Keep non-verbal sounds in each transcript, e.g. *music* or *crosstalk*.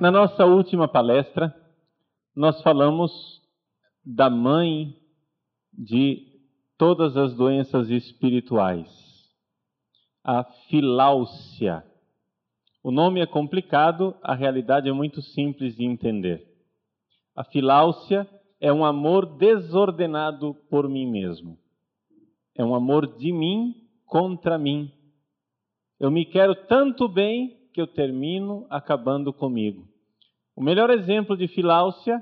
Na nossa última palestra, nós falamos da mãe de todas as doenças espirituais, a filáusia. O nome é complicado, a realidade é muito simples de entender. A filáusia é um amor desordenado por mim mesmo. É um amor de mim contra mim. Eu me quero tanto bem que eu termino acabando comigo. O melhor exemplo de filáusia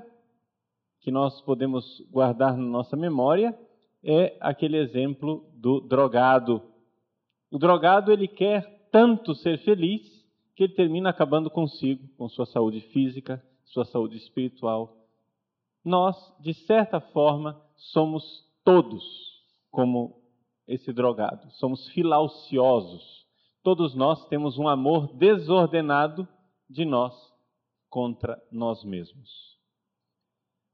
que nós podemos guardar na nossa memória é aquele exemplo do drogado. O drogado ele quer tanto ser feliz que ele termina acabando consigo, com sua saúde física, sua saúde espiritual. Nós, de certa forma, somos todos como esse drogado. Somos filauciosos. Todos nós temos um amor desordenado de nós contra nós mesmos.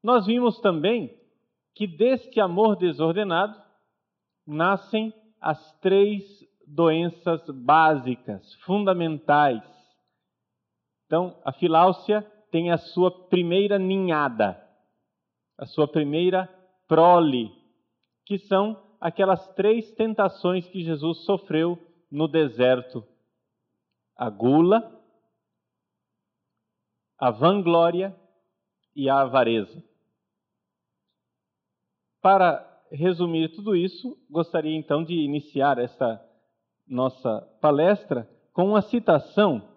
Nós vimos também que deste amor desordenado nascem as três doenças básicas, fundamentais. Então, a filáusia tem a sua primeira ninhada, a sua primeira prole, que são aquelas três tentações que Jesus sofreu no deserto: a gula, a vanglória e a avareza. Para resumir tudo isso, gostaria então de iniciar esta nossa palestra com uma citação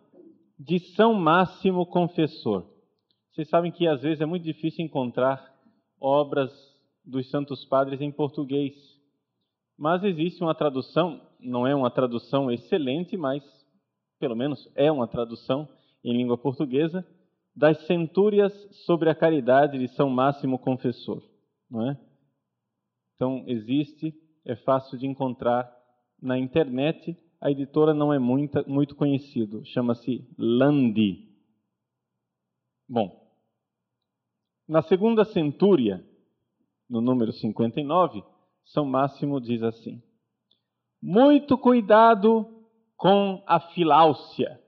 de São Máximo Confessor. Vocês sabem que às vezes é muito difícil encontrar obras dos Santos Padres em português, mas existe uma tradução, não é uma tradução excelente, mas pelo menos é uma tradução em língua portuguesa, das Centúrias sobre a Caridade de São Máximo Confessor, não é? Então, existe, é fácil de encontrar na internet. A editora não é muita, muito conhecida, chama-se Landi. Bom, na segunda centúria, no número 59, São Máximo diz assim: Muito cuidado com a filáusia,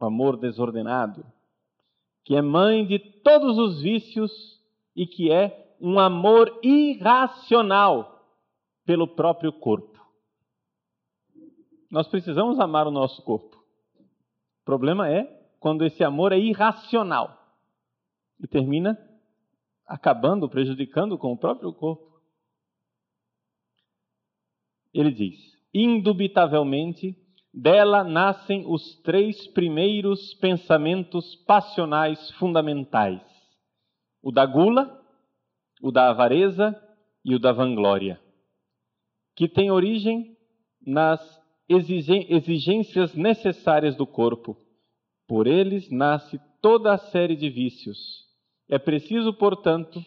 o amor desordenado, que é mãe de todos os vícios e que é um amor irracional pelo próprio corpo. Nós precisamos amar o nosso corpo. O problema é quando esse amor é irracional e termina acabando, prejudicando com o próprio corpo. Ele diz: indubitavelmente, dela nascem os três primeiros pensamentos passionais fundamentais: o da gula, o da avareza e o da vanglória, que tem origem nas exigências necessárias do corpo. Por eles nasce toda a série de vícios. É preciso, portanto,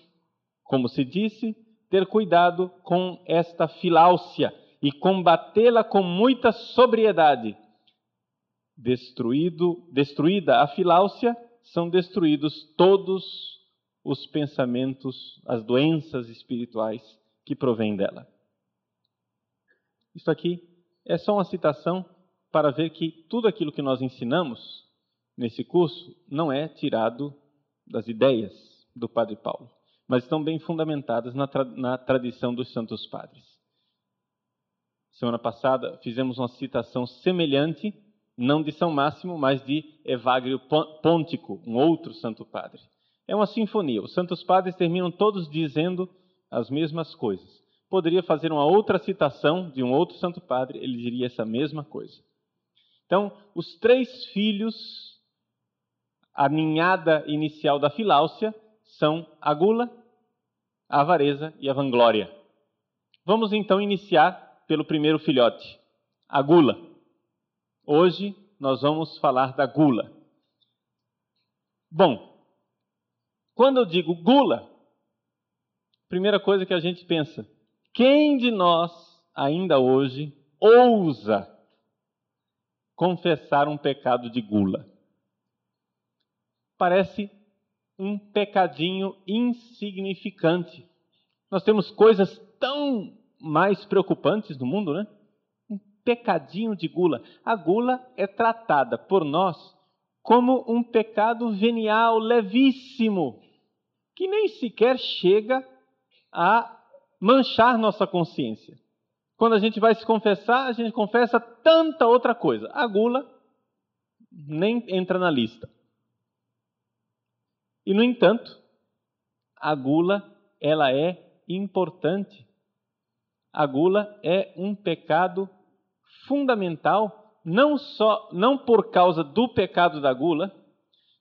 como se disse, ter cuidado com esta filáusia e combatê-la com muita sobriedade. Destruído, destruída a filáusia, são destruídos todos os pensamentos, as doenças espirituais que provêm dela. Isso aqui é só uma citação para ver que tudo aquilo que nós ensinamos nesse curso não é tirado das ideias do Padre Paulo, mas estão bem fundamentadas na, tra na tradição dos Santos Padres. Semana passada fizemos uma citação semelhante, não de São Máximo, mas de Evagrio Pontico, um outro Santo Padre. É uma sinfonia. Os santos padres terminam todos dizendo as mesmas coisas. Poderia fazer uma outra citação de um outro santo padre, ele diria essa mesma coisa. Então, os três filhos, a ninhada inicial da filáusia, são a gula, a avareza e a vanglória. Vamos então iniciar pelo primeiro filhote, a gula. Hoje nós vamos falar da gula. Bom, quando eu digo gula, primeira coisa que a gente pensa, quem de nós ainda hoje ousa confessar um pecado de gula? Parece um pecadinho insignificante. Nós temos coisas tão mais preocupantes no mundo, né? Um pecadinho de gula. A gula é tratada por nós como um pecado venial levíssimo, que nem sequer chega a manchar nossa consciência. Quando a gente vai se confessar, a gente confessa tanta outra coisa. A gula nem entra na lista. E, no entanto, a gula, ela é importante. A gula é um pecado fundamental, não só não por causa do pecado da gula,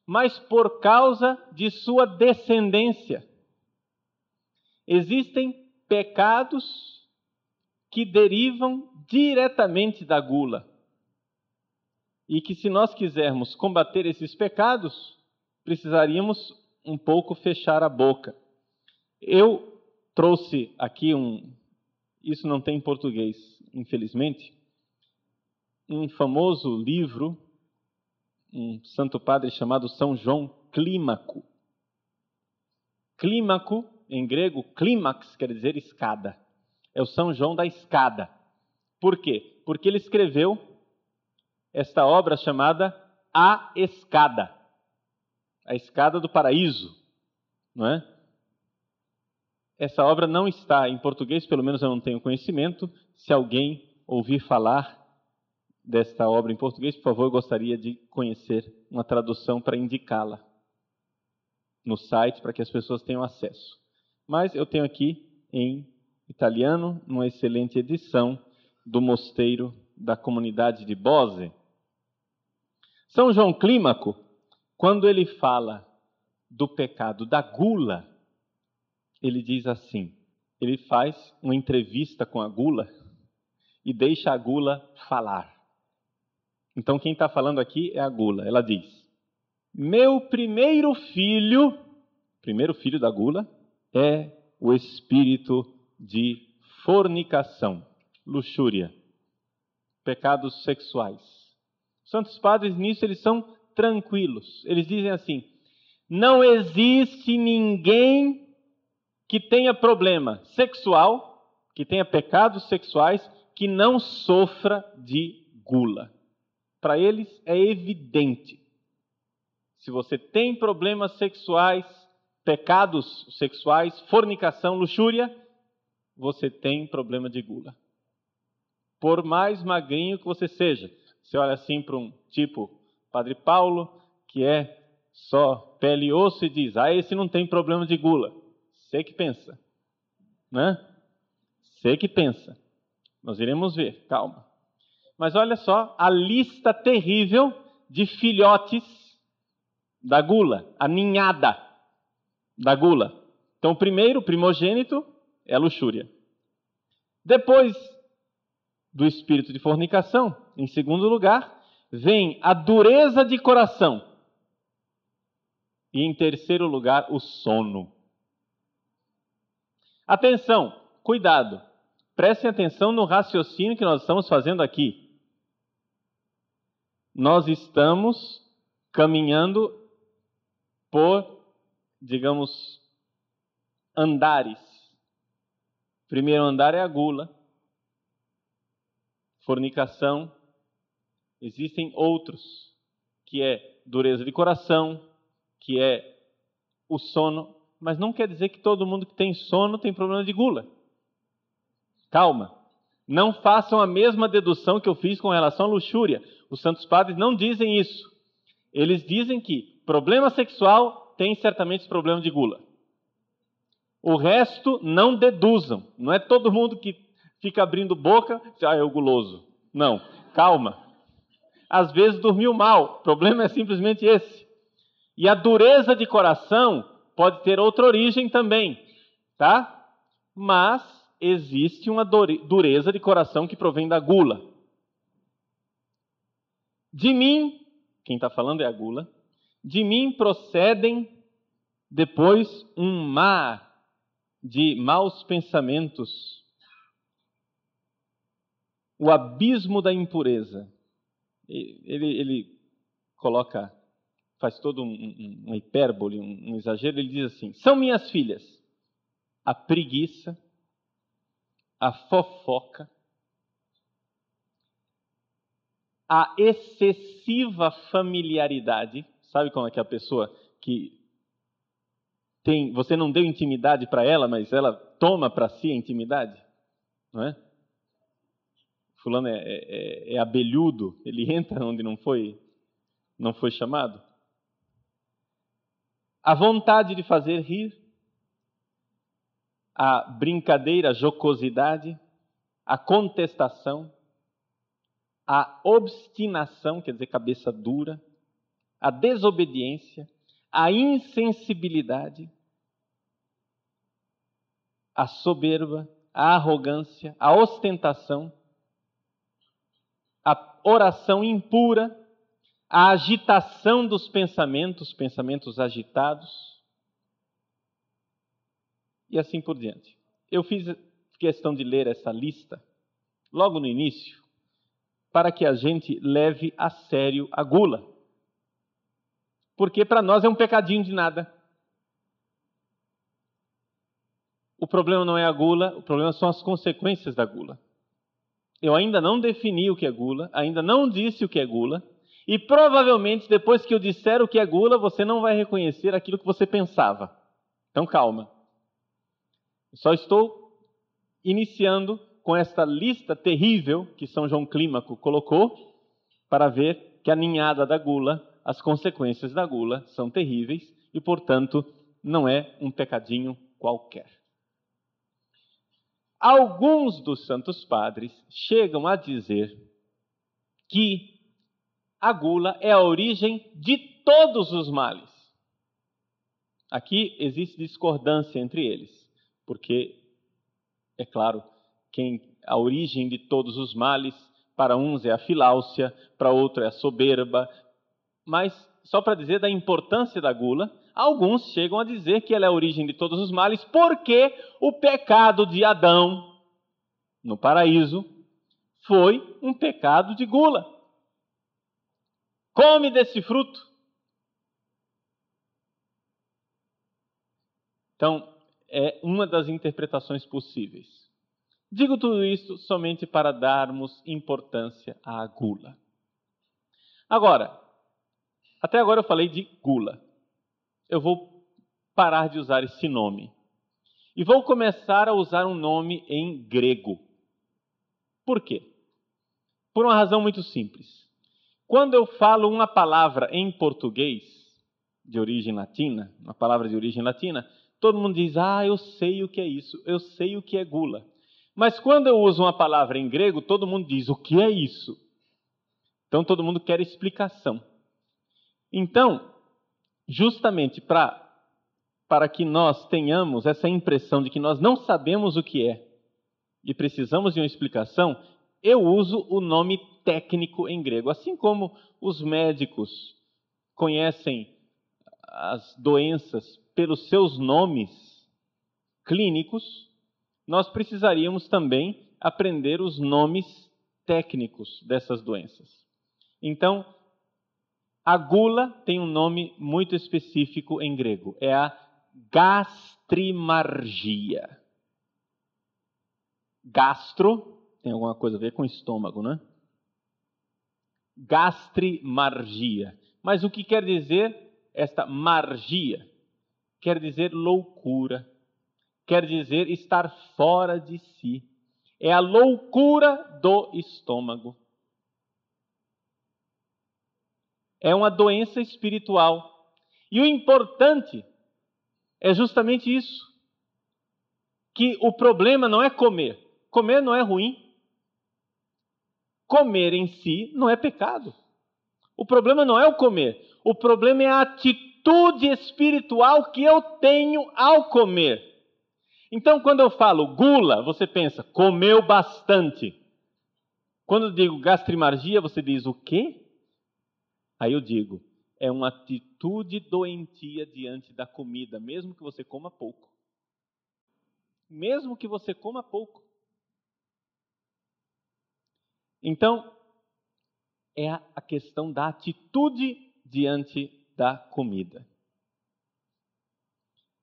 mas por causa de sua descendência. Existem pecados que derivam diretamente da gula. E que se nós quisermos combater esses pecados, precisaríamos um pouco fechar a boca. Eu trouxe aqui um. Isso não tem em português, infelizmente. Um famoso livro, um santo padre chamado São João Clímaco. Clímaco, em grego, clímax quer dizer escada. É o São João da escada. Por quê? Porque ele escreveu esta obra chamada A Escada a escada do paraíso, não é? Essa obra não está em português, pelo menos eu não tenho conhecimento. Se alguém ouvir falar desta obra em português, por favor, eu gostaria de conhecer uma tradução para indicá-la no site para que as pessoas tenham acesso. Mas eu tenho aqui em italiano, uma excelente edição do mosteiro da comunidade de Bose. São João Clímaco quando ele fala do pecado da gula, ele diz assim: ele faz uma entrevista com a gula e deixa a gula falar. Então, quem está falando aqui é a gula. Ela diz: Meu primeiro filho, primeiro filho da gula, é o espírito de fornicação, luxúria, pecados sexuais. Santos padres, nisso, eles são tranquilos. Eles dizem assim: não existe ninguém que tenha problema sexual, que tenha pecados sexuais, que não sofra de gula. Para eles é evidente. Se você tem problemas sexuais, pecados sexuais, fornicação, luxúria, você tem problema de gula. Por mais magrinho que você seja, você olha assim para um tipo Padre Paulo, que é só pele e osso, e diz: Ah, esse não tem problema de gula. Você que pensa. Né? Você que pensa. Nós iremos ver, calma. Mas olha só a lista terrível de filhotes da gula, a ninhada da gula. Então, primeiro, primogênito, é a luxúria. Depois do espírito de fornicação, em segundo lugar, vem a dureza de coração. E em terceiro lugar, o sono. Atenção, cuidado. Prestem atenção no raciocínio que nós estamos fazendo aqui. Nós estamos caminhando por, digamos, andares. primeiro andar é a gula, fornicação, Existem outros, que é dureza de coração, que é o sono, mas não quer dizer que todo mundo que tem sono tem problema de gula. Calma. Não façam a mesma dedução que eu fiz com relação à luxúria. Os santos padres não dizem isso. Eles dizem que problema sexual tem certamente problema de gula. O resto não deduzam. Não é todo mundo que fica abrindo boca, ah, é o guloso. Não, calma às vezes dormiu mal. O problema é simplesmente esse. E a dureza de coração pode ter outra origem também, tá? Mas existe uma dureza de coração que provém da gula. De mim, quem está falando é a gula, de mim procedem depois um mar de maus pensamentos, o abismo da impureza ele, ele coloca, faz todo um, um, uma hipérbole, um, um exagero, ele diz assim: são minhas filhas a preguiça, a fofoca, a excessiva familiaridade. Sabe como é que a pessoa que tem, você não deu intimidade para ela, mas ela toma para si a intimidade, não é? Fulano é, é, é, abelhudo, ele *laughs* entra onde não foi, não foi chamado. A vontade de fazer rir, a brincadeira, a jocosidade, a contestação, a obstinação, quer dizer, cabeça dura, a desobediência, a insensibilidade, a soberba, a arrogância, a ostentação, a oração impura, a agitação dos pensamentos, pensamentos agitados, e assim por diante. Eu fiz questão de ler essa lista logo no início, para que a gente leve a sério a gula porque para nós é um pecadinho de nada. O problema não é a gula, o problema são as consequências da gula. Eu ainda não defini o que é gula, ainda não disse o que é gula, e provavelmente depois que eu disser o que é gula, você não vai reconhecer aquilo que você pensava. Então calma. só estou iniciando com esta lista terrível que São João Clímaco colocou para ver que a ninhada da gula as consequências da gula são terríveis e, portanto, não é um pecadinho qualquer. Alguns dos santos padres chegam a dizer que a gula é a origem de todos os males. Aqui existe discordância entre eles, porque, é claro, quem a origem de todos os males, para uns é a filáusia, para outro é a soberba, mas só para dizer da importância da gula, alguns chegam a dizer que ela é a origem de todos os males, porque o pecado de Adão no paraíso foi um pecado de gula. Come desse fruto. Então, é uma das interpretações possíveis. Digo tudo isso somente para darmos importância à gula. Agora, até agora eu falei de gula. Eu vou parar de usar esse nome. E vou começar a usar um nome em grego. Por quê? Por uma razão muito simples. Quando eu falo uma palavra em português, de origem latina, uma palavra de origem latina, todo mundo diz: Ah, eu sei o que é isso, eu sei o que é gula. Mas quando eu uso uma palavra em grego, todo mundo diz: O que é isso? Então todo mundo quer explicação. Então, justamente para para que nós tenhamos essa impressão de que nós não sabemos o que é e precisamos de uma explicação, eu uso o nome técnico em grego. Assim como os médicos conhecem as doenças pelos seus nomes clínicos, nós precisaríamos também aprender os nomes técnicos dessas doenças. Então, a gula tem um nome muito específico em grego, é a gastrimargia. Gastro tem alguma coisa a ver com estômago, né? Gastrimargia. Mas o que quer dizer esta margia? Quer dizer loucura. Quer dizer estar fora de si. É a loucura do estômago. é uma doença espiritual. E o importante é justamente isso: que o problema não é comer. Comer não é ruim. Comer em si não é pecado. O problema não é o comer. O problema é a atitude espiritual que eu tenho ao comer. Então, quando eu falo gula, você pensa, comeu bastante. Quando eu digo gastrimargia, você diz o quê? Aí eu digo, é uma atitude doentia diante da comida, mesmo que você coma pouco. Mesmo que você coma pouco. Então, é a questão da atitude diante da comida.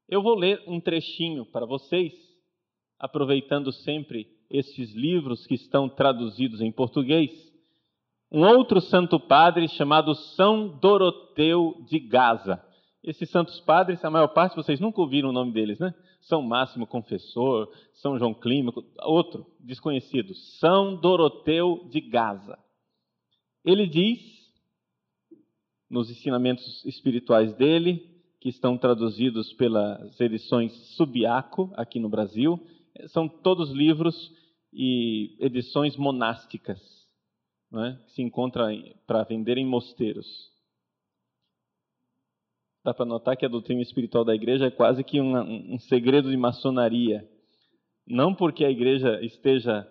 Eu vou ler um trechinho para vocês, aproveitando sempre estes livros que estão traduzidos em português um outro santo padre chamado São Doroteu de Gaza. Esses santos padres, a maior parte vocês nunca ouviram o nome deles, né? São Máximo Confessor, São João Clímaco, outro desconhecido, São Doroteu de Gaza. Ele diz, nos ensinamentos espirituais dele, que estão traduzidos pelas edições Subiaco, aqui no Brasil, são todos livros e edições monásticas, é? que se encontram para vender em mosteiros. Dá para notar que a doutrina espiritual da igreja é quase que um, segredo de maçonaria. Não porque a igreja esteja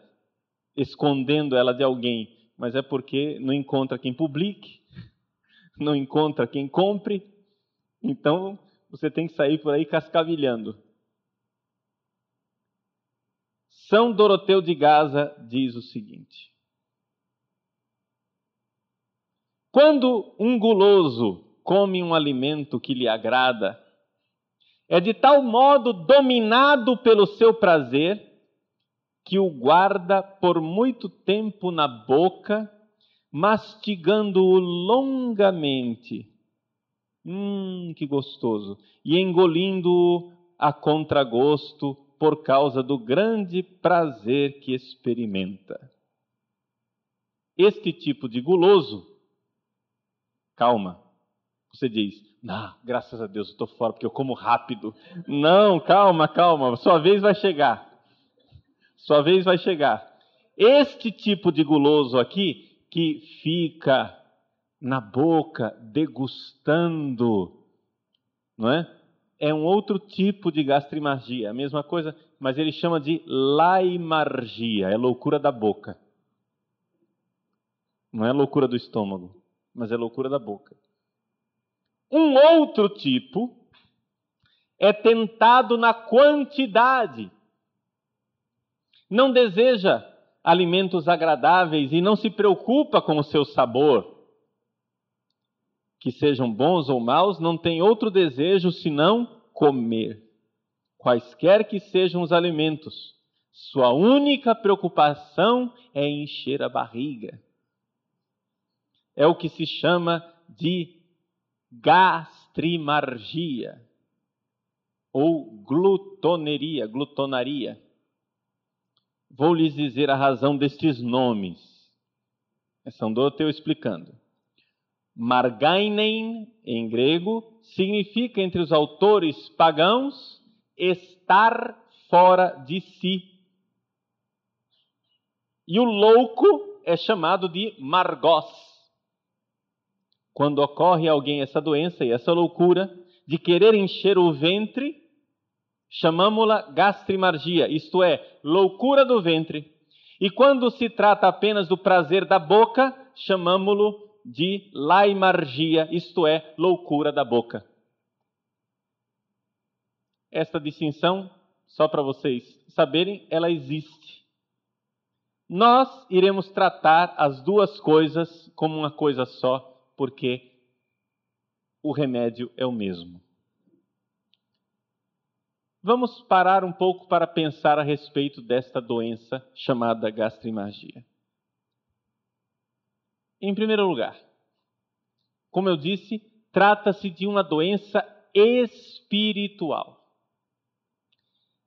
escondendo ela de alguém, mas é porque não encontra quem publique, *laughs* não encontra quem compre, então você tem que sair por aí cascavilhando. São Doroteu de Gaza diz o seguinte: Quando um guloso come um alimento que lhe agrada, é de tal modo dominado pelo seu prazer que o guarda por muito tempo na boca, mastigando-o longamente. Hum, que gostoso! E engolindo-o a contragosto por causa do grande prazer que experimenta. Este tipo de guloso, calma, você diz, não, graças a Deus, eu estou fora porque eu como rápido. Não, calma, calma, sua vez vai chegar. Sua vez vai chegar. Este tipo de guloso aqui, que fica na boca degustando, não é? É um outro tipo de gastrimargia, a mesma coisa, mas ele chama de laimargia, é loucura da boca. Não é loucura do estômago, mas é loucura da boca. Um outro tipo é tentado na quantidade. Não deseja alimentos agradáveis e não se preocupa com o seu sabor. Que sejam bons ou maus, não tem outro desejo senão comer. Quaisquer que sejam os alimentos, sua única preocupação é encher a barriga. É o que se chama de gastrimargia ou glutoneria, glutonaria. Vou lhes dizer a razão destes nomes. São Doroteu explicando. Margainen, em grego, significa entre os autores pagãos estar fora de si. E o louco é chamado de margos quando ocorre alguém essa doença e essa loucura de querer encher o ventre, chamamos-la gastrimargia, isto é, loucura do ventre. E quando se trata apenas do prazer da boca, chamamos-lo de laimargia, isto é, loucura da boca. Esta distinção, só para vocês saberem, ela existe. Nós iremos tratar as duas coisas como uma coisa só porque o remédio é o mesmo. Vamos parar um pouco para pensar a respeito desta doença chamada gastrimagia. Em primeiro lugar, como eu disse, trata-se de uma doença espiritual.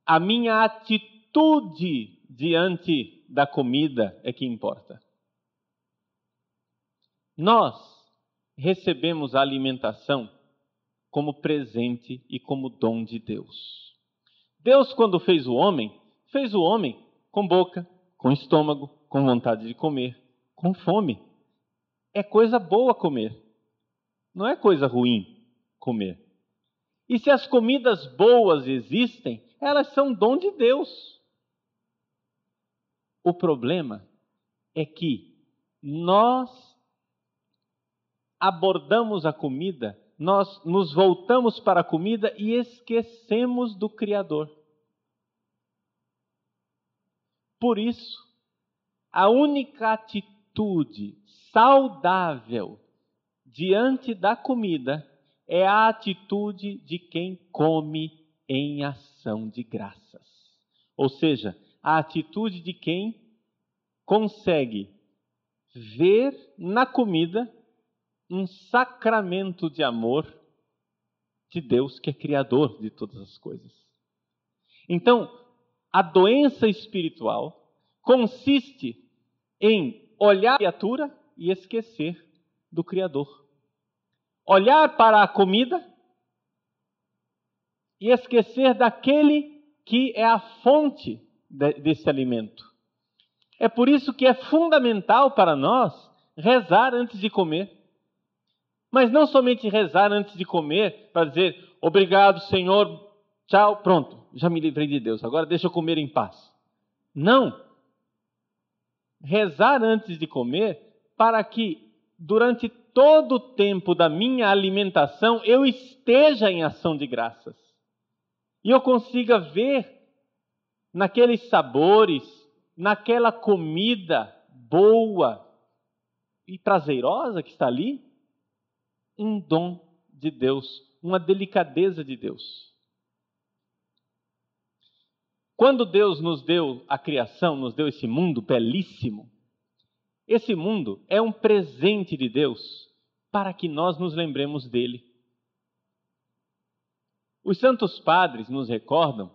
A minha atitude diante da comida é que importa. Nós recebemos a alimentação como presente e como dom de Deus. Deus, quando fez o homem, fez o homem com boca, com estômago, com vontade de comer, com fome. É coisa boa comer, não é coisa ruim comer. E se as comidas boas existem, elas são dom de Deus. O problema é que nós abordamos a comida, nós nos voltamos para a comida e esquecemos do Criador. Por isso, a única atitude saudável diante da comida é a atitude de quem come em ação de graças. Ou seja, a atitude de quem consegue ver na comida um sacramento de amor de Deus que é criador de todas as coisas. Então, a doença espiritual consiste em olhar a criatura e esquecer do Criador. Olhar para a comida e esquecer daquele que é a fonte desse alimento. É por isso que é fundamental para nós rezar antes de comer. Mas não somente rezar antes de comer para dizer obrigado, Senhor, tchau, pronto, já me livrei de Deus, agora deixa eu comer em paz. Não. Rezar antes de comer para que durante todo o tempo da minha alimentação eu esteja em ação de graças. E eu consiga ver naqueles sabores, naquela comida boa e prazerosa que está ali, um dom de Deus, uma delicadeza de Deus. Quando Deus nos deu a criação, nos deu esse mundo belíssimo, esse mundo é um presente de Deus para que nós nos lembremos dele. Os santos padres nos recordam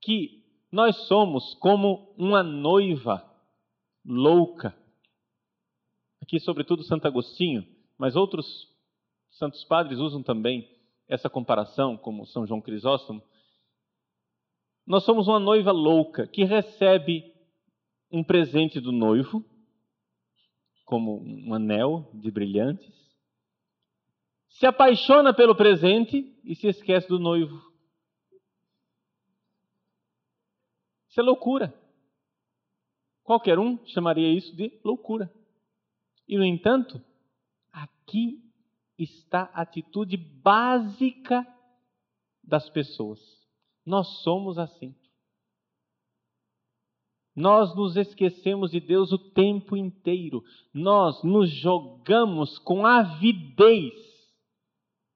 que nós somos como uma noiva louca. Aqui, sobretudo, Santo Agostinho, mas outros santos padres usam também essa comparação, como São João Crisóstomo. Nós somos uma noiva louca que recebe um presente do noivo, como um anel de brilhantes, se apaixona pelo presente e se esquece do noivo. Isso é loucura. Qualquer um chamaria isso de loucura. E, no entanto, aqui está a atitude básica das pessoas. Nós somos assim. Nós nos esquecemos de Deus o tempo inteiro. Nós nos jogamos com avidez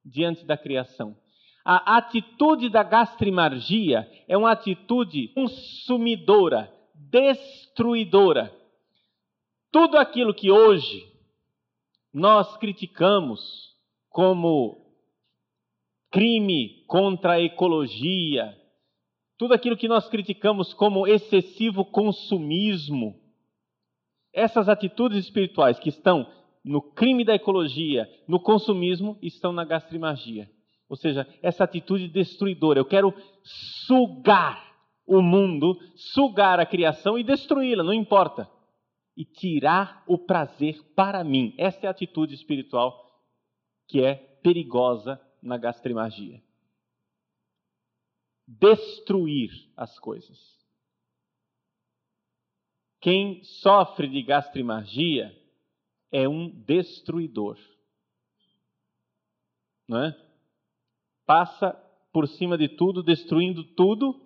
diante da criação. A atitude da gastrimargia é uma atitude consumidora, destruidora. Tudo aquilo que hoje nós criticamos como crime contra a ecologia, tudo aquilo que nós criticamos como excessivo consumismo, essas atitudes espirituais que estão no crime da ecologia, no consumismo, estão na gastrimagia. Ou seja, essa atitude destruidora. Eu quero sugar o mundo, sugar a criação e destruí-la, não importa. E tirar o prazer para mim. Essa é a atitude espiritual que é perigosa na gastrimagia. Destruir as coisas. Quem sofre de gastrimagia é um destruidor. Não é? passa por cima de tudo, destruindo tudo,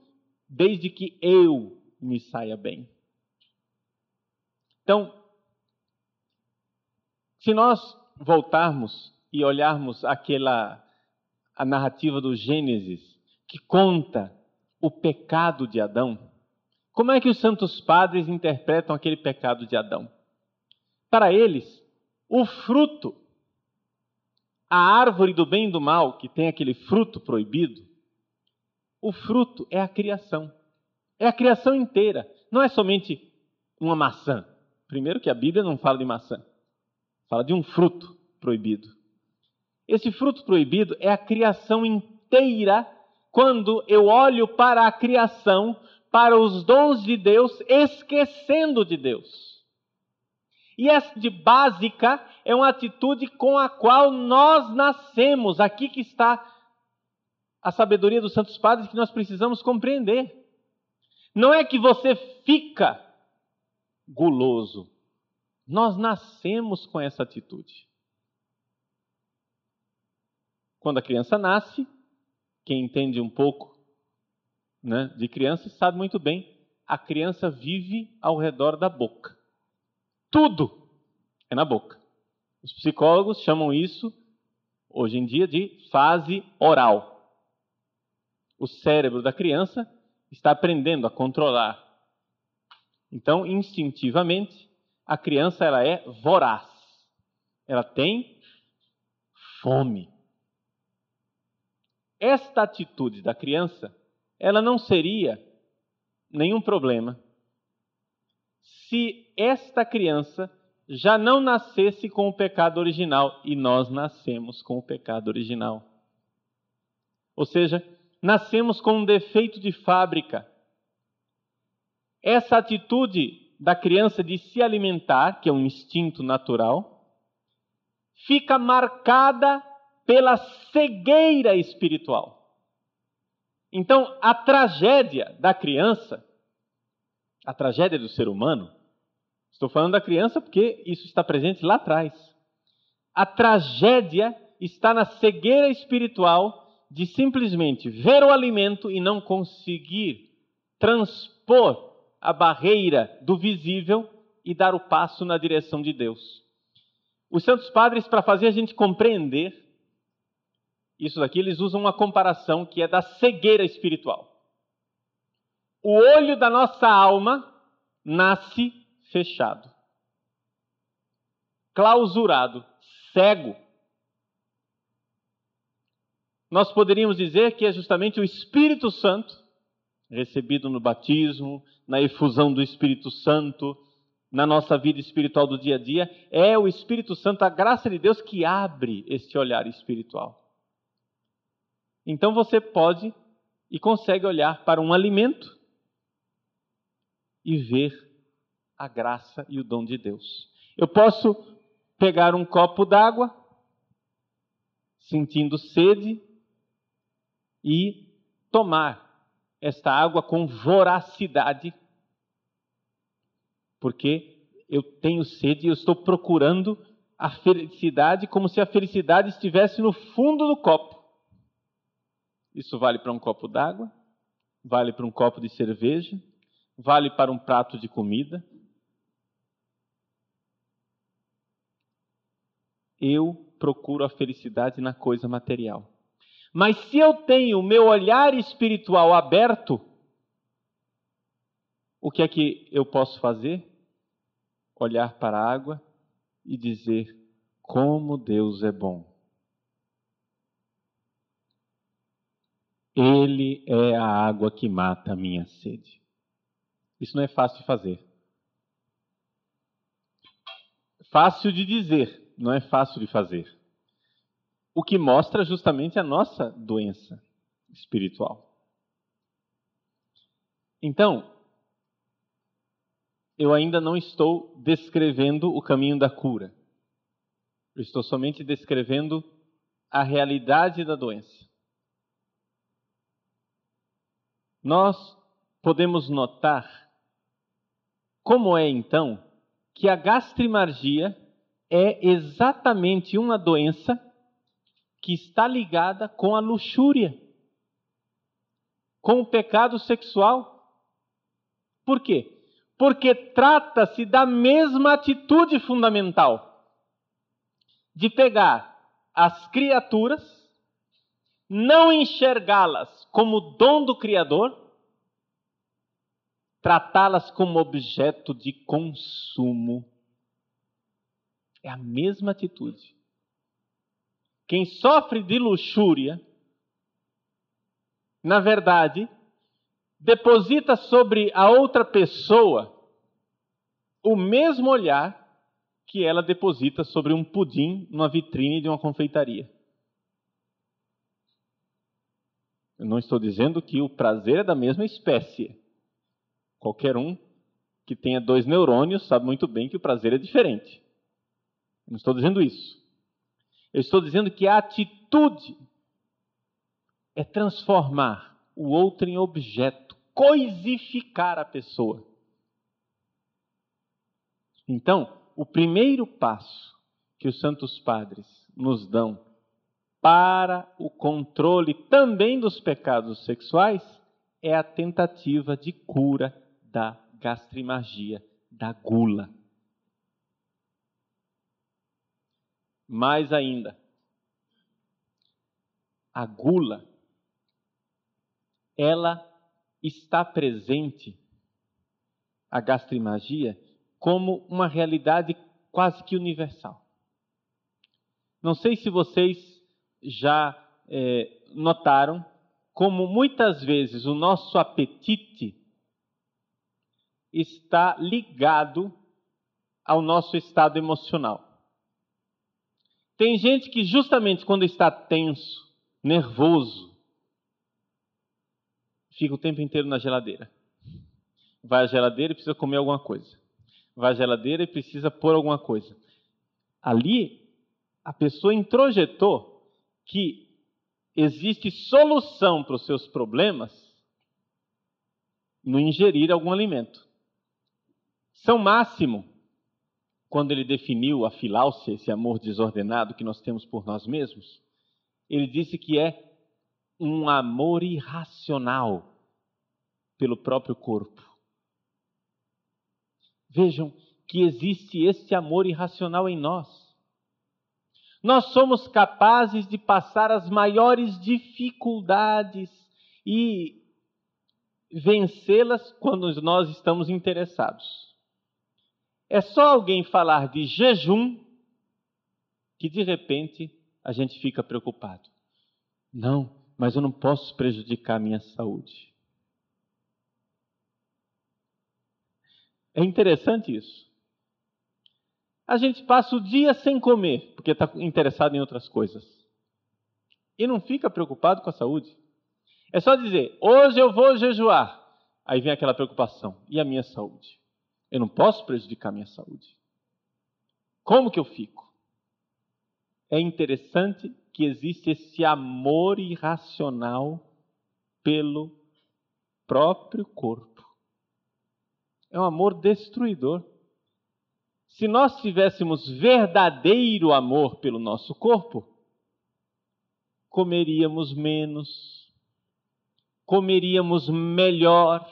desde que eu me saia bem. Então, se nós voltarmos e olharmos aquela a narrativa do Gênesis que conta o pecado de Adão, como é que os santos padres interpretam aquele pecado de Adão? Para eles, o fruto a árvore do bem e do mal, que tem aquele fruto proibido, o fruto é a criação. É a criação inteira. Não é somente uma maçã. Primeiro, que a Bíblia não fala de maçã, fala de um fruto proibido. Esse fruto proibido é a criação inteira. Quando eu olho para a criação, para os dons de Deus, esquecendo de Deus. E essa de básica é uma atitude com a qual nós nascemos. Aqui que está a sabedoria dos santos padres que nós precisamos compreender. Não é que você fica guloso. Nós nascemos com essa atitude. Quando a criança nasce, quem entende um pouco né, de criança sabe muito bem, a criança vive ao redor da boca. Tudo é na boca. Os psicólogos chamam isso, hoje em dia, de fase oral. O cérebro da criança está aprendendo a controlar. Então, instintivamente, a criança ela é voraz. Ela tem fome. Esta atitude da criança, ela não seria nenhum problema se esta criança já não nascesse com o pecado original e nós nascemos com o pecado original. Ou seja, nascemos com um defeito de fábrica. Essa atitude da criança de se alimentar, que é um instinto natural, fica marcada pela cegueira espiritual. Então, a tragédia da criança, a tragédia do ser humano, estou falando da criança porque isso está presente lá atrás. A tragédia está na cegueira espiritual de simplesmente ver o alimento e não conseguir transpor a barreira do visível e dar o passo na direção de Deus. Os santos padres, para fazer a gente compreender isso daqui, eles usam uma comparação que é da cegueira espiritual. O olho da nossa alma nasce fechado, clausurado, cego. Nós poderíamos dizer que é justamente o Espírito Santo, recebido no batismo, na efusão do Espírito Santo, na nossa vida espiritual do dia a dia, é o Espírito Santo, a graça de Deus que abre este olhar espiritual. Então você pode e consegue olhar para um alimento e ver a graça e o dom de Deus. Eu posso pegar um copo d'água, sentindo sede, e tomar esta água com voracidade, porque eu tenho sede e eu estou procurando a felicidade como se a felicidade estivesse no fundo do copo. Isso vale para um copo d'água, vale para um copo de cerveja, vale para um prato de comida. Eu procuro a felicidade na coisa material. Mas se eu tenho o meu olhar espiritual aberto, o que é que eu posso fazer? Olhar para a água e dizer: como Deus é bom. Ele é a água que mata a minha sede. Isso não é fácil de fazer. Fácil de dizer, não é fácil de fazer. O que mostra justamente a nossa doença espiritual. Então, eu ainda não estou descrevendo o caminho da cura. Eu estou somente descrevendo a realidade da doença. Nós podemos notar como é então que a gastrimargia é exatamente uma doença que está ligada com a luxúria, com o pecado sexual. Por quê? Porque trata-se da mesma atitude fundamental de pegar as criaturas, não enxergá-las como dom do Criador, tratá-las como objeto de consumo. É a mesma atitude. Quem sofre de luxúria, na verdade, deposita sobre a outra pessoa o mesmo olhar que ela deposita sobre um pudim numa vitrine de uma confeitaria. Eu não estou dizendo que o prazer é da mesma espécie. Qualquer um que tenha dois neurônios sabe muito bem que o prazer é diferente. Eu não estou dizendo isso. Eu estou dizendo que a atitude é transformar o outro em objeto, coisificar a pessoa. Então, o primeiro passo que os santos padres nos dão para o controle também dos pecados sexuais é a tentativa de cura da gastrimagia, da gula. Mais ainda, a gula, ela está presente, a gastrimagia, como uma realidade quase que universal. Não sei se vocês já é, notaram como muitas vezes o nosso apetite está ligado ao nosso estado emocional. Tem gente que, justamente quando está tenso, nervoso, fica o tempo inteiro na geladeira. Vai à geladeira e precisa comer alguma coisa. Vai à geladeira e precisa pôr alguma coisa. Ali, a pessoa introjetou que existe solução para os seus problemas no ingerir algum alimento. São Máximo, quando ele definiu a filáusia, esse amor desordenado que nós temos por nós mesmos, ele disse que é um amor irracional pelo próprio corpo. Vejam que existe esse amor irracional em nós. Nós somos capazes de passar as maiores dificuldades e vencê-las quando nós estamos interessados. É só alguém falar de jejum que de repente a gente fica preocupado. Não, mas eu não posso prejudicar a minha saúde. É interessante isso. A gente passa o dia sem comer, porque está interessado em outras coisas. E não fica preocupado com a saúde. É só dizer, hoje eu vou jejuar. Aí vem aquela preocupação. E a minha saúde? Eu não posso prejudicar a minha saúde. Como que eu fico? É interessante que existe esse amor irracional pelo próprio corpo. É um amor destruidor. Se nós tivéssemos verdadeiro amor pelo nosso corpo, comeríamos menos, comeríamos melhor,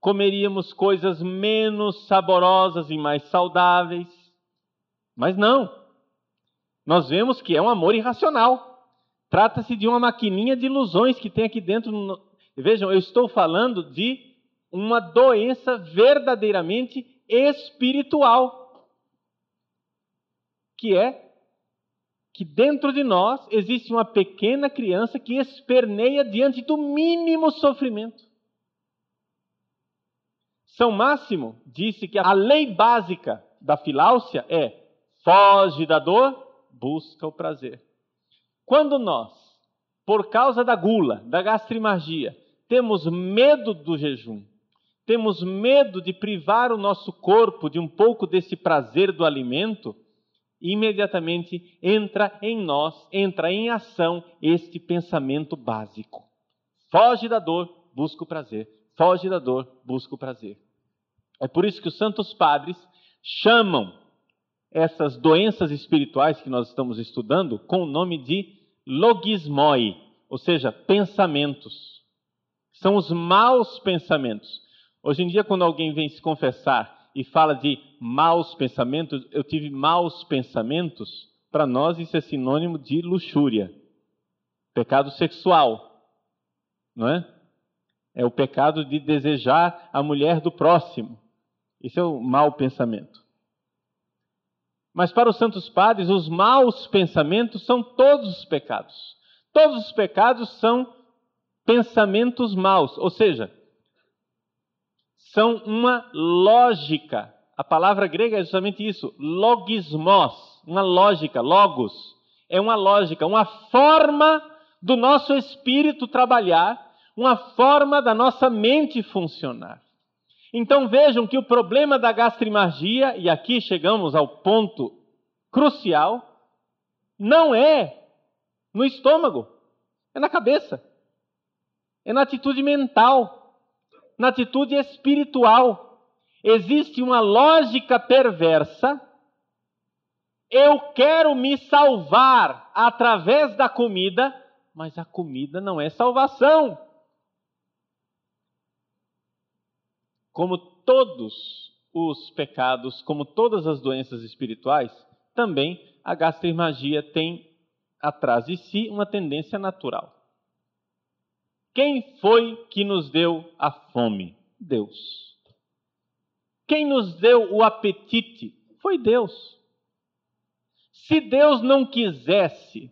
comeríamos coisas menos saborosas e mais saudáveis. Mas não. Nós vemos que é um amor irracional. Trata-se de uma maquininha de ilusões que tem aqui dentro. Vejam, eu estou falando de uma doença verdadeiramente espiritual, que é que dentro de nós existe uma pequena criança que esperneia diante do mínimo sofrimento. São Máximo disse que a lei básica da filáusia é foge da dor, busca o prazer. Quando nós, por causa da gula, da gastrimargia, temos medo do jejum, temos medo de privar o nosso corpo de um pouco desse prazer do alimento, imediatamente entra em nós, entra em ação este pensamento básico. Foge da dor, busca o prazer. Foge da dor, busca o prazer. É por isso que os santos padres chamam essas doenças espirituais que nós estamos estudando com o nome de logismoi, ou seja, pensamentos. São os maus pensamentos. Hoje em dia, quando alguém vem se confessar e fala de maus pensamentos, eu tive maus pensamentos, para nós isso é sinônimo de luxúria, pecado sexual, não é? É o pecado de desejar a mulher do próximo. Isso é o mau pensamento. Mas para os santos padres, os maus pensamentos são todos os pecados. Todos os pecados são pensamentos maus, ou seja, são uma lógica. A palavra grega é justamente isso, logismos, uma lógica, logos. É uma lógica, uma forma do nosso espírito trabalhar, uma forma da nossa mente funcionar. Então vejam que o problema da gastrimargia, e aqui chegamos ao ponto crucial, não é no estômago, é na cabeça, é na atitude mental na atitude espiritual. Existe uma lógica perversa. Eu quero me salvar através da comida, mas a comida não é salvação. Como todos os pecados, como todas as doenças espirituais, também a gastrimagia tem atrás de si uma tendência natural. Quem foi que nos deu a fome? Deus. Quem nos deu o apetite foi Deus. Se Deus não quisesse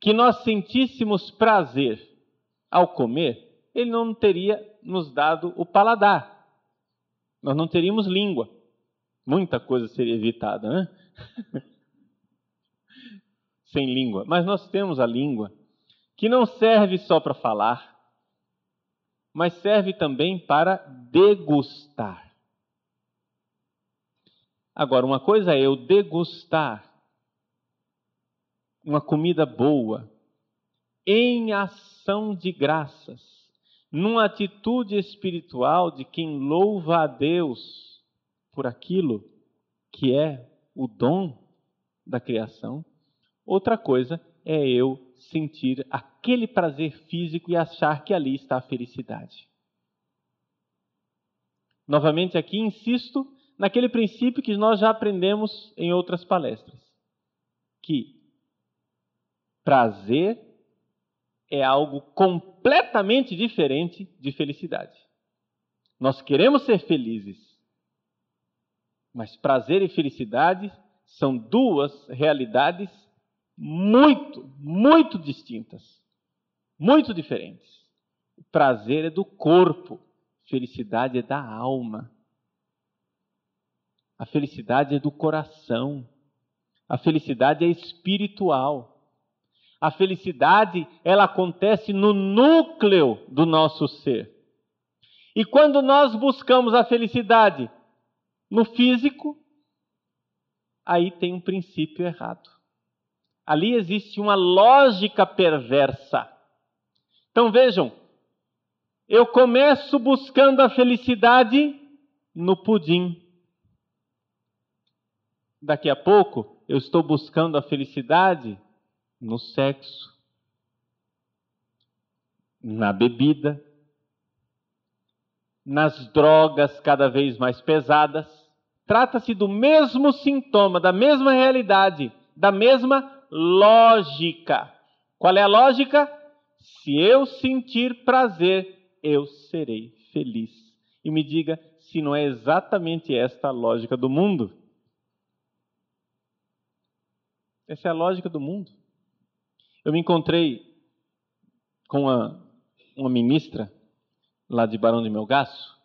que nós sentíssemos prazer ao comer, Ele não teria nos dado o paladar. Nós não teríamos língua. Muita coisa seria evitada, né? *laughs* Sem língua. Mas nós temos a língua, que não serve só para falar, mas serve também para degustar. Agora, uma coisa é eu degustar uma comida boa em ação de graças, numa atitude espiritual de quem louva a Deus por aquilo que é o dom da criação. Outra coisa é eu sentir aquele prazer físico e achar que ali está a felicidade. Novamente aqui insisto naquele princípio que nós já aprendemos em outras palestras, que prazer é algo completamente diferente de felicidade. Nós queremos ser felizes, mas prazer e felicidade são duas realidades muito, muito distintas, muito diferentes. O prazer é do corpo, felicidade é da alma. A felicidade é do coração. A felicidade é espiritual. A felicidade, ela acontece no núcleo do nosso ser. E quando nós buscamos a felicidade no físico, aí tem um princípio errado. Ali existe uma lógica perversa. Então vejam, eu começo buscando a felicidade no pudim. Daqui a pouco, eu estou buscando a felicidade no sexo, na bebida, nas drogas cada vez mais pesadas. Trata-se do mesmo sintoma, da mesma realidade, da mesma lógica. Qual é a lógica? Se eu sentir prazer, eu serei feliz. E me diga se não é exatamente esta a lógica do mundo. Essa é a lógica do mundo. Eu me encontrei com uma, uma ministra lá de Barão de Melgaço,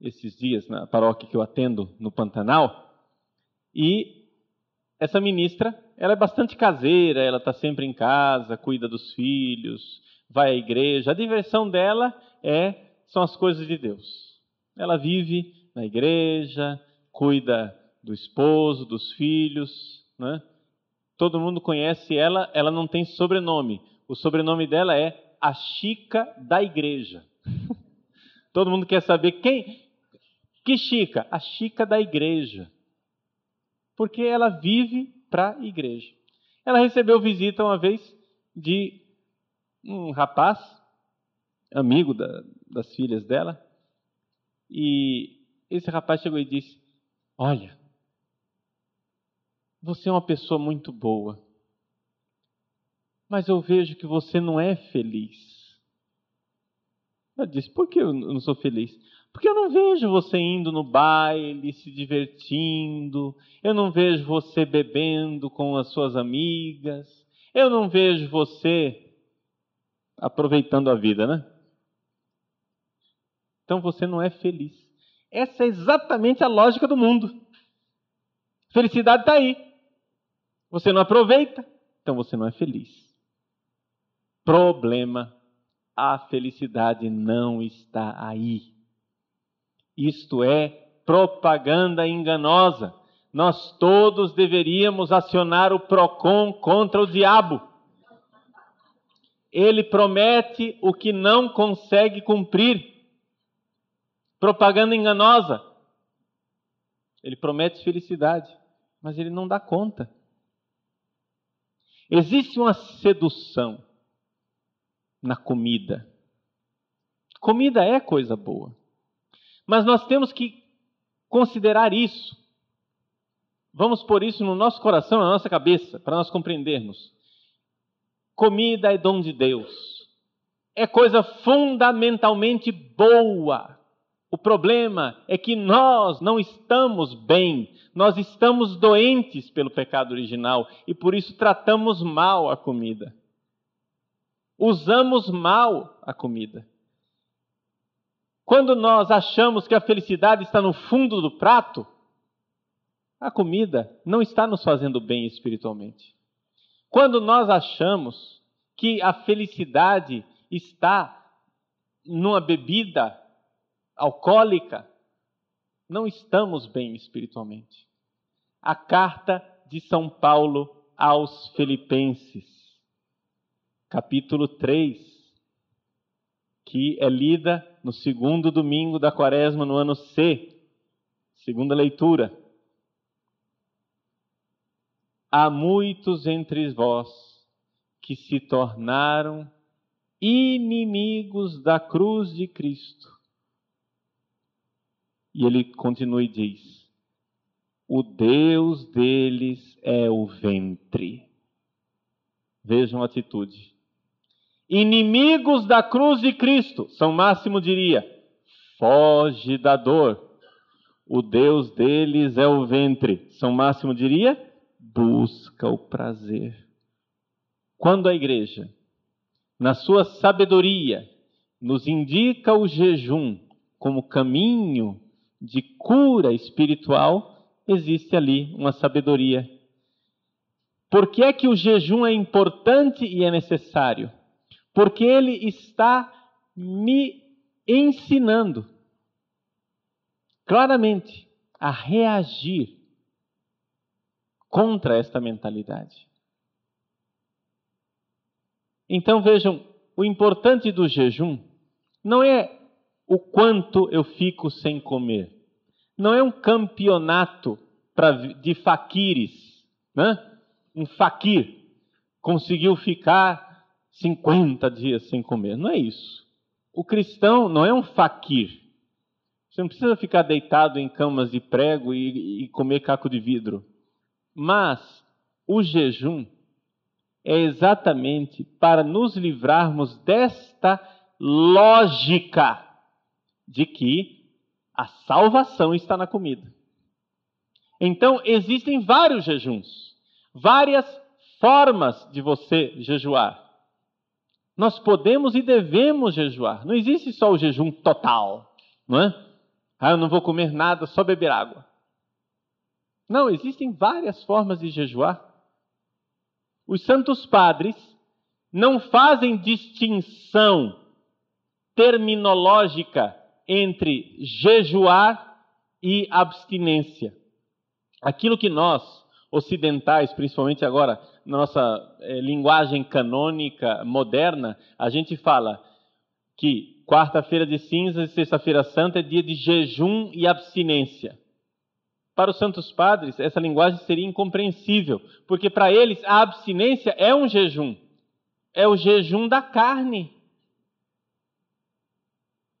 esses dias na paróquia que eu atendo no Pantanal, e essa ministra, ela é bastante caseira, ela está sempre em casa, cuida dos filhos, vai à igreja. A diversão dela é são as coisas de Deus. Ela vive na igreja, cuida do esposo, dos filhos, né? todo mundo conhece ela, ela não tem sobrenome. O sobrenome dela é a Chica da Igreja. *laughs* todo mundo quer saber quem. Que Chica? A Chica da Igreja. Porque ela vive para a igreja. Ela recebeu visita uma vez de um rapaz, amigo da, das filhas dela, e esse rapaz chegou e disse: Olha, você é uma pessoa muito boa, mas eu vejo que você não é feliz. Ela disse: Por que eu não sou feliz? Porque eu não vejo você indo no baile, se divertindo, eu não vejo você bebendo com as suas amigas, eu não vejo você aproveitando a vida, né? Então você não é feliz. Essa é exatamente a lógica do mundo. Felicidade está aí. Você não aproveita, então você não é feliz. Problema: a felicidade não está aí. Isto é propaganda enganosa. Nós todos deveríamos acionar o PROCON contra o diabo. Ele promete o que não consegue cumprir. Propaganda enganosa. Ele promete felicidade, mas ele não dá conta. Existe uma sedução na comida. Comida é coisa boa. Mas nós temos que considerar isso. Vamos pôr isso no nosso coração, na nossa cabeça, para nós compreendermos. Comida é dom de Deus. É coisa fundamentalmente boa. O problema é que nós não estamos bem, nós estamos doentes pelo pecado original e por isso tratamos mal a comida. Usamos mal a comida. Quando nós achamos que a felicidade está no fundo do prato, a comida não está nos fazendo bem espiritualmente. Quando nós achamos que a felicidade está numa bebida alcoólica, não estamos bem espiritualmente. A carta de São Paulo aos Filipenses, capítulo 3, que é lida no segundo domingo da quaresma no ano C, segunda leitura. Há muitos entre vós que se tornaram inimigos da cruz de Cristo. E ele continua e diz: O Deus deles é o ventre. Vejam a atitude. Inimigos da cruz de Cristo, São Máximo diria: foge da dor. O Deus deles é o ventre. São Máximo diria: busca o prazer. Quando a igreja na sua sabedoria, nos indica o jejum como caminho de cura espiritual, existe ali uma sabedoria. Por que é que o jejum é importante e é necessário? Porque ele está me ensinando claramente a reagir contra esta mentalidade. Então vejam, o importante do jejum não é o quanto eu fico sem comer. Não é um campeonato pra, de faquires. Né? Um faquir conseguiu ficar 50 dias sem comer. Não é isso. O cristão não é um faquir. Você não precisa ficar deitado em camas de prego e, e comer caco de vidro. Mas o jejum é exatamente para nos livrarmos desta lógica de que a salvação está na comida. Então, existem vários jejuns, várias formas de você jejuar. Nós podemos e devemos jejuar. Não existe só o jejum total, não é? Ah, eu não vou comer nada, só beber água. Não, existem várias formas de jejuar. Os santos padres não fazem distinção terminológica entre jejuar e abstinência. Aquilo que nós, ocidentais, principalmente agora, nossa é, linguagem canônica moderna, a gente fala que quarta-feira de cinzas e sexta-feira santa é dia de jejum e abstinência. Para os santos padres, essa linguagem seria incompreensível, porque para eles a abstinência é um jejum, é o jejum da carne.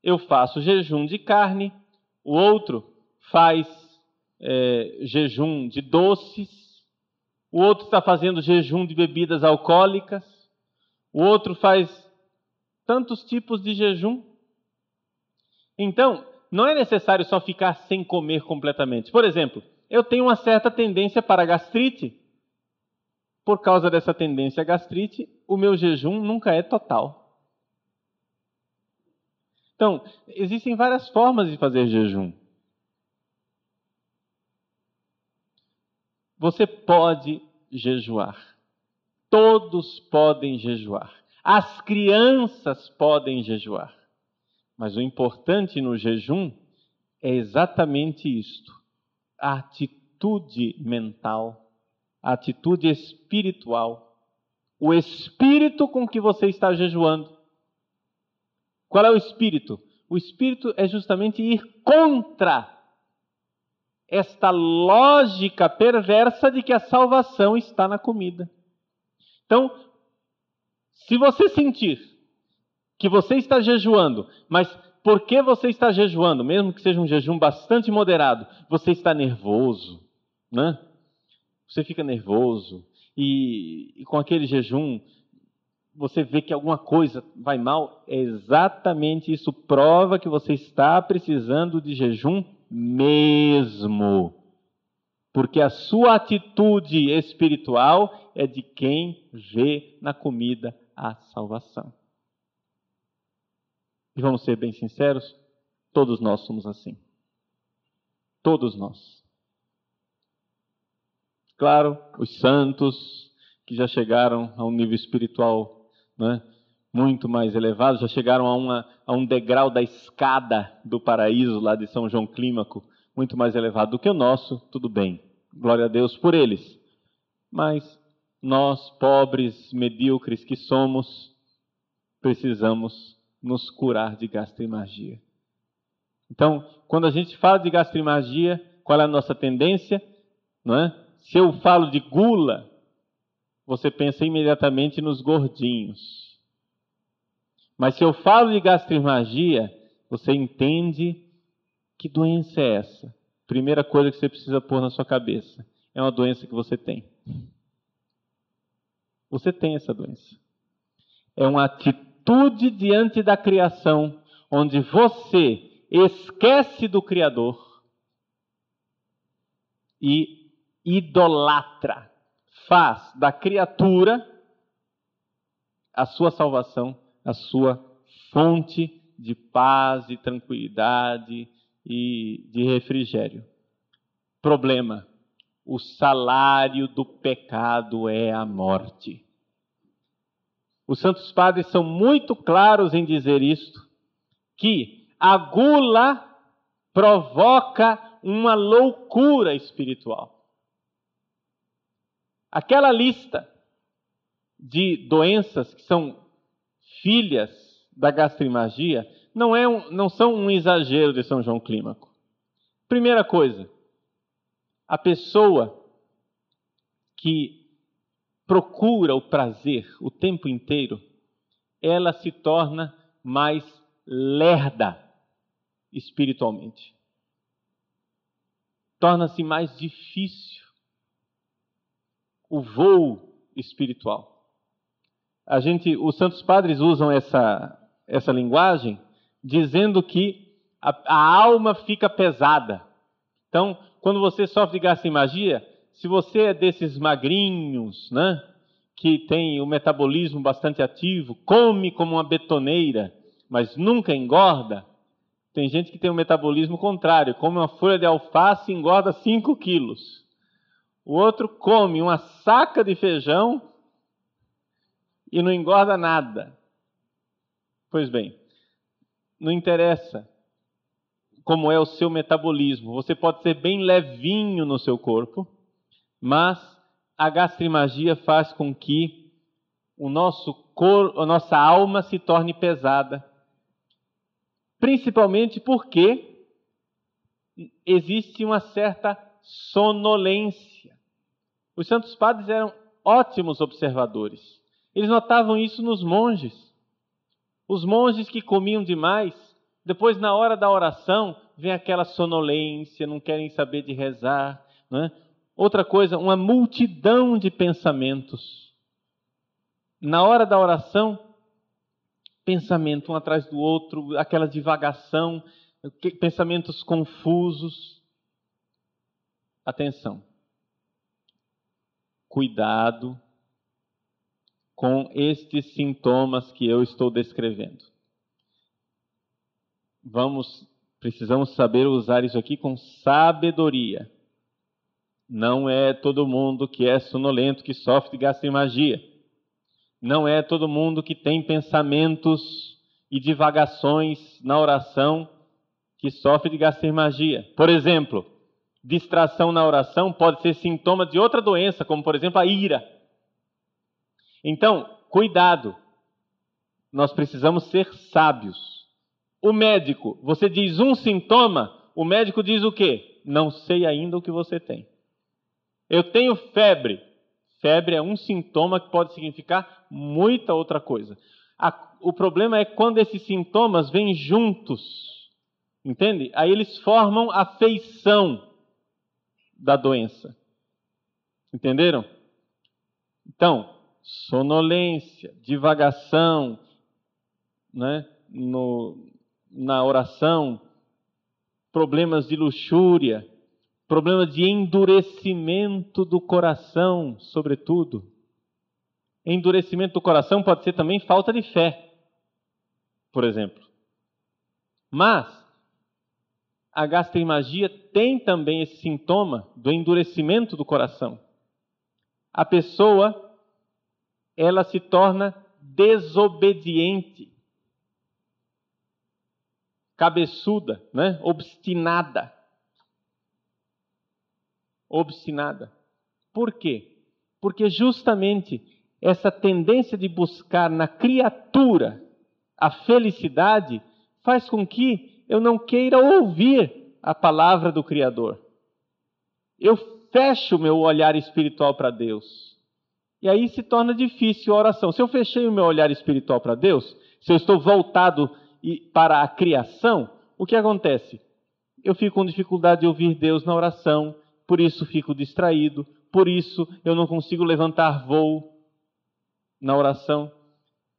Eu faço jejum de carne, o outro faz é, jejum de doces, o outro está fazendo jejum de bebidas alcoólicas, o outro faz tantos tipos de jejum. Então, não é necessário só ficar sem comer completamente. Por exemplo, eu tenho uma certa tendência para gastrite. Por causa dessa tendência à gastrite, o meu jejum nunca é total. Então, existem várias formas de fazer jejum. Você pode jejuar. Todos podem jejuar. As crianças podem jejuar. Mas o importante no jejum é exatamente isto: a atitude mental, a atitude espiritual, o espírito com que você está jejuando. Qual é o espírito? O espírito é justamente ir contra esta lógica perversa de que a salvação está na comida. Então, se você sentir que você está jejuando, mas por que você está jejuando, mesmo que seja um jejum bastante moderado, você está nervoso, né? Você fica nervoso e, e com aquele jejum você vê que alguma coisa vai mal, é exatamente isso. Prova que você está precisando de jejum mesmo. Porque a sua atitude espiritual é de quem vê na comida a salvação. E vamos ser bem sinceros, todos nós somos assim. Todos nós. Claro, os santos que já chegaram a um nível espiritual né, muito mais elevado, já chegaram a, uma, a um degrau da escada do paraíso lá de São João Clímaco, muito mais elevado do que o nosso, tudo bem. Glória a Deus por eles. Mas nós, pobres, medíocres que somos, precisamos nos curar de gastrimagia. Então, quando a gente fala de gastrimagia, qual é a nossa tendência? Não é? Se eu falo de gula, você pensa imediatamente nos gordinhos. Mas se eu falo de gastrimagia, você entende que doença é essa? Primeira coisa que você precisa pôr na sua cabeça: é uma doença que você tem. Você tem essa doença. É uma atitude diante da criação, onde você esquece do Criador e idolatra, faz da criatura a sua salvação, a sua fonte de paz e tranquilidade e de refrigério. Problema: o salário do pecado é a morte. Os santos padres são muito claros em dizer isto, que a gula provoca uma loucura espiritual. Aquela lista de doenças que são filhas da gastrimagia não, é um, não são um exagero de São João Clímaco. Primeira coisa, a pessoa que procura o prazer o tempo inteiro, ela se torna mais lerda espiritualmente. Torna-se mais difícil o voo espiritual. A gente, os santos padres usam essa, essa linguagem dizendo que a, a alma fica pesada. Então, quando você sofre de gastrimagia, se você é desses magrinhos, né, que tem o metabolismo bastante ativo, come como uma betoneira, mas nunca engorda, tem gente que tem um metabolismo contrário, come uma folha de alface e engorda 5 quilos. O outro come uma saca de feijão e não engorda nada. Pois bem, não interessa como é o seu metabolismo. Você pode ser bem levinho no seu corpo, mas a gastrimagia faz com que o nosso a nossa alma se torne pesada principalmente porque existe uma certa sonolência. Os santos padres eram ótimos observadores. Eles notavam isso nos monges. Os monges que comiam demais, depois na hora da oração, vem aquela sonolência, não querem saber de rezar. É? Outra coisa, uma multidão de pensamentos. Na hora da oração, pensamento um atrás do outro, aquela divagação, pensamentos confusos. Atenção. Cuidado com estes sintomas que eu estou descrevendo. Vamos, precisamos saber usar isso aqui com sabedoria. Não é todo mundo que é sonolento que sofre de gastrimagia. Não é todo mundo que tem pensamentos e divagações na oração que sofre de gastrimagia. Por exemplo, distração na oração pode ser sintoma de outra doença, como por exemplo a ira. Então, cuidado. Nós precisamos ser sábios. O médico, você diz um sintoma, o médico diz o quê? Não sei ainda o que você tem. Eu tenho febre. Febre é um sintoma que pode significar muita outra coisa. A, o problema é quando esses sintomas vêm juntos, entende? Aí eles formam a feição da doença. Entenderam? Então, sonolência, divagação, né? no, na oração, problemas de luxúria, problemas de endurecimento do coração, sobretudo. Endurecimento do coração pode ser também falta de fé, por exemplo. Mas a gastroimagia tem também esse sintoma do endurecimento do coração. A pessoa ela se torna desobediente, cabeçuda, né? obstinada. Obstinada. Por quê? Porque justamente essa tendência de buscar na criatura a felicidade faz com que eu não queira ouvir a palavra do Criador. Eu fecho meu olhar espiritual para Deus. E aí se torna difícil a oração. Se eu fechei o meu olhar espiritual para Deus, se eu estou voltado para a criação, o que acontece? Eu fico com dificuldade de ouvir Deus na oração, por isso fico distraído, por isso eu não consigo levantar voo na oração,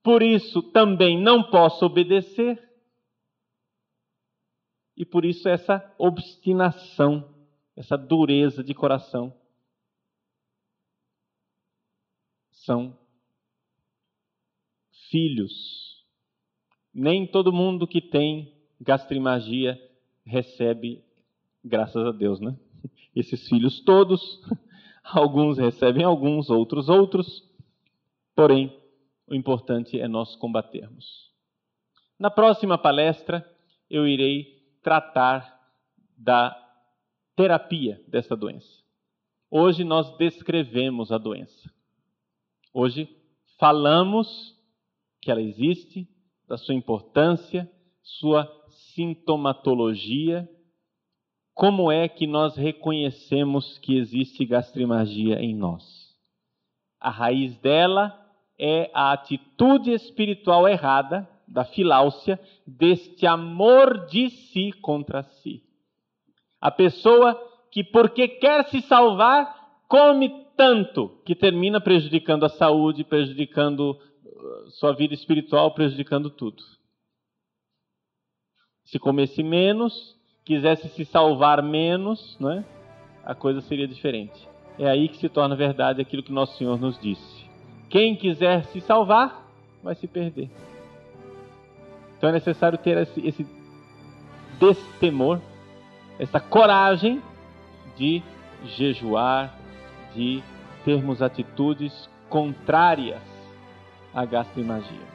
por isso também não posso obedecer, e por isso essa obstinação, essa dureza de coração. São filhos. Nem todo mundo que tem gastrimagia recebe, graças a Deus, né? *laughs* Esses filhos todos, *laughs* alguns recebem alguns, outros outros. Porém, o importante é nós combatermos. Na próxima palestra, eu irei tratar da terapia dessa doença. Hoje nós descrevemos a doença. Hoje falamos que ela existe, da sua importância, sua sintomatologia, como é que nós reconhecemos que existe gastrimagia em nós. A raiz dela é a atitude espiritual errada da filáusia, deste amor de si contra si. A pessoa que, porque quer se salvar, come tanto que termina prejudicando a saúde, prejudicando uh, sua vida espiritual, prejudicando tudo. Se comesse menos, quisesse se salvar menos, né, a coisa seria diferente. É aí que se torna verdade aquilo que nosso Senhor nos disse. Quem quiser se salvar, vai se perder. Então é necessário ter esse, esse destemor, essa coragem de jejuar, de termos atitudes contrárias à gastroimagia.